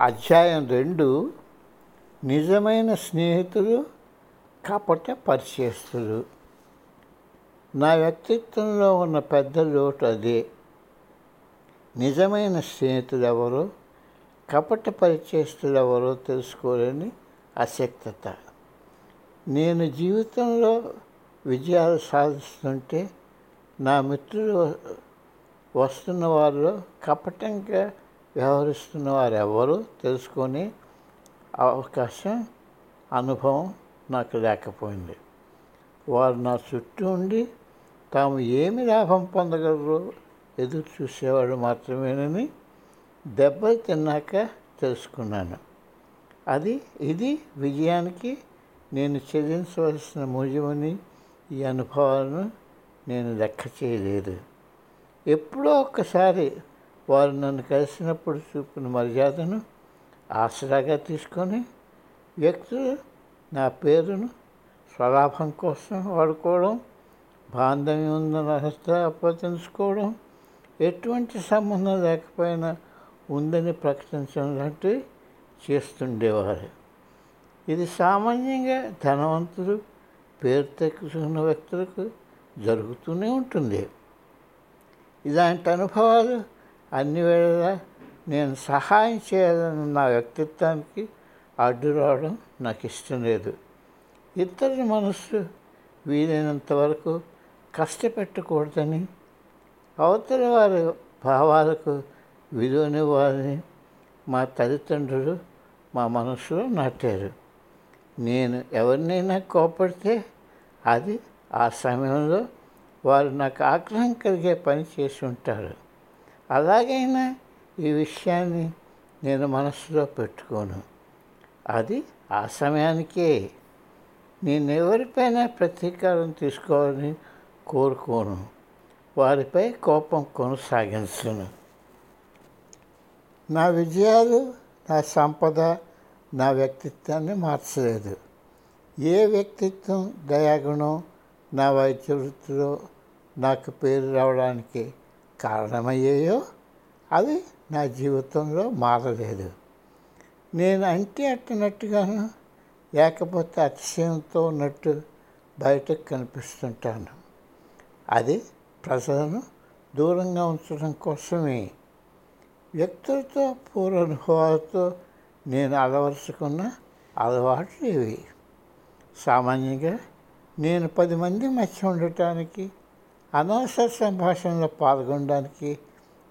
అధ్యాయం రెండు నిజమైన స్నేహితులు కపట పరిచయస్తులు. నా వ్యక్తిత్వంలో ఉన్న పెద్ద లోటు అదే. నిజమైన స్నేహితులు ఎవరో కపట పరిచయస్తులు ఎవరో తెలుసుకోలేని అశక్తత. నేను జీవితంలో విజయాలు సాధిస్తుంటే నా మిత్రులు వస్తున్న వారిలో కపటంగా వ్యవహరిస్తున్న వారు ఎవరు తెలుసుకొని అవకాశం అనుభవం నాకు లేకపోయింది. వారు నా చుట్టూ ఉండి తాము ఏమి లాభం పొందగలరు ఎదురు చూసేవాడు మాత్రమేనని దెబ్బలు తిన్నాక తెలుసుకున్నాను. అది ఇది విజయానికి నేను చెల్లించవలసిన మూల్యమని ఈ అనుభవాలను నేను లెక్క చేయలేదు. ఎప్పుడో ఒక్కసారి వారు నన్ను కలిసినప్పుడు చూపిన మర్యాదను ఆసరాగా తీసుకొని వ్యక్తులు నా పేరును స్వలాభం కోసం వాడుకోవడం బాంధవ్యం ఉందని అప్పగించుకోవడం ఎటువంటి సంబంధం లేకపోయినా ఉందని ప్రకటించడం లాంటివి చేస్తుండేవారు. ఇది సామాన్యంగా ధనవంతులు పేరు తెచ్చుకున్న వ్యక్తులకు జరుగుతూనే ఉంటుంది. ఇలాంటి అనుభవాలు అన్ని వేళలా నేను సహాయం చేయాలని నా వ్యక్తిత్వానికి అడ్డు రావడం నాకు ఇష్టం లేదు. ఇద్దరి మనస్సు వీలైనంత వరకు కష్టపెట్టకూడదని అవతలి వారి భావాలకు విలువనివ్వాలని మా తల్లిదండ్రులు మా మనసులో నాటారు. నేను ఎవరినైనా కోపడితే అది ఆ సమయంలో వారు నాకు ఆగ్రహం కలిగే పని చేసి ఉంటారు. అలాగైనా ఈ విషయాన్ని నేను మనసులో పెట్టుకోను. అది ఆ సమయానికే. నేను ఎవరిపైన ప్రతీకారం తీసుకోవాలని కోరుకోను. వారిపై కోపం కొనసాగించను. నా విజయాలు నా సంపద నా వ్యక్తిత్వాన్ని మార్చలేదు. ఏ వ్యక్తిత్వం దయాగుణం నా వైద్య వృత్తిలో నాకు పేరు రావడానికి కారణమయ్యాయో అవి నా జీవితంలో మారలేదు. నేను అంటే అట్టనట్టుగాను లేకపోతే అతిశయంతో ఉన్నట్టు బయటకు కనిపిస్తుంటాను. అది ప్రజలను దూరంగా ఉంచడం కోసమే. వ్యక్తులతో పూర్వానుభవాలతో నేను అలవరుచుకున్న అలవాట్లు ఇవి. సామాన్యంగా నేను పది మంది మధ్య ఉండటానికి అనవసర సంభాషణలో పాల్గొనడానికి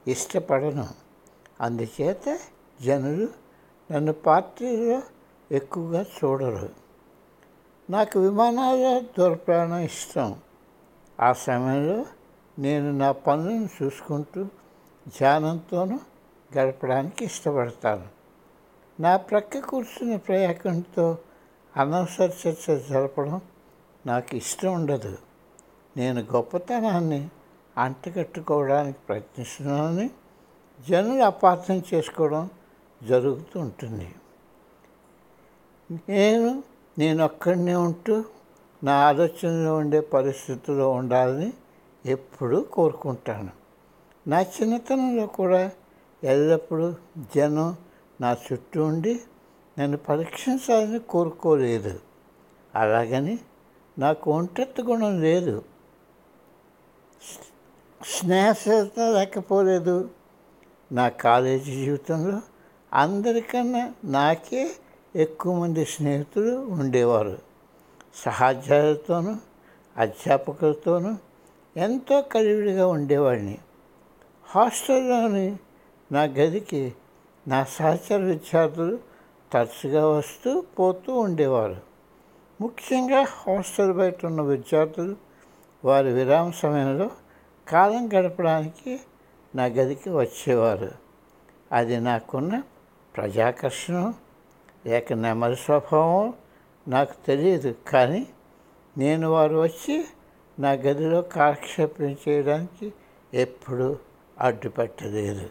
ఇష్టపడను. అందుచేత జనులు నన్ను పార్టీలో ఎక్కువగా చూడరు. నాకు విమానాల దూరప్రయాణం ఇష్టం. ఆ సమయంలో నేను నా పనులను చూసుకుంటూ ధ్యానంతోనూ గడపడానికి ఇష్టపడతాను. నా ప్రక్క కూర్చున్న ప్రయాణంతో అనవసర చర్చ జరపడం నాకు ఇష్టం ఉండదు. నేను గొప్పతనాన్ని అంటగట్టుకోవడానికి ప్రయత్నిస్తున్నానని జనులు అపార్థం చేసుకోవడం జరుగుతూ ఉంటుంది. నేను నేను ఒక్కడనే ఉంటూ నా ఆలోచనలో ఉండే పరిస్థితిలో ఉండాలని ఎప్పుడూ కోరుకుంటాను. నా చిన్నతనంలో కూడా ఎల్లప్పుడూ జనం నా చుట్టూ ఉండి నన్ను పరీక్షించాలని కోరుకోలేదు. అలాగని నాకు ఒంటరి గుణం లేదు. స్నేహశీలత లేకపోలేదు. నా కాలేజీ జీవితంలో అందరికన్నా నాకే ఎక్కువ మంది స్నేహితులు ఉండేవారు. సహాధ్యాయులతోనూ అధ్యాపకులతోనూ ఎంతో కలివిడిగా ఉండేవాడిని. హాస్టల్లోని నా గదికి నా సహచర విద్యార్థులు తరచుగా వస్తూ పోతూ ఉండేవారు. ముఖ్యంగా హాస్టల్ బయట ఉన్న విద్యార్థులు వారు విరామ సమయంలో కాలం గడపడానికి నా గదికి వచ్చేవారు. అది నాకున్న ప్రజాకర్షణ లేక నెమ్మది స్వభావం నాకు తెలియదు. కానీ నేను వారు వచ్చి నా గదిలో కాలక్షేపం చేయడానికి ఎప్పుడూ అడ్డుపెట్టలేదు.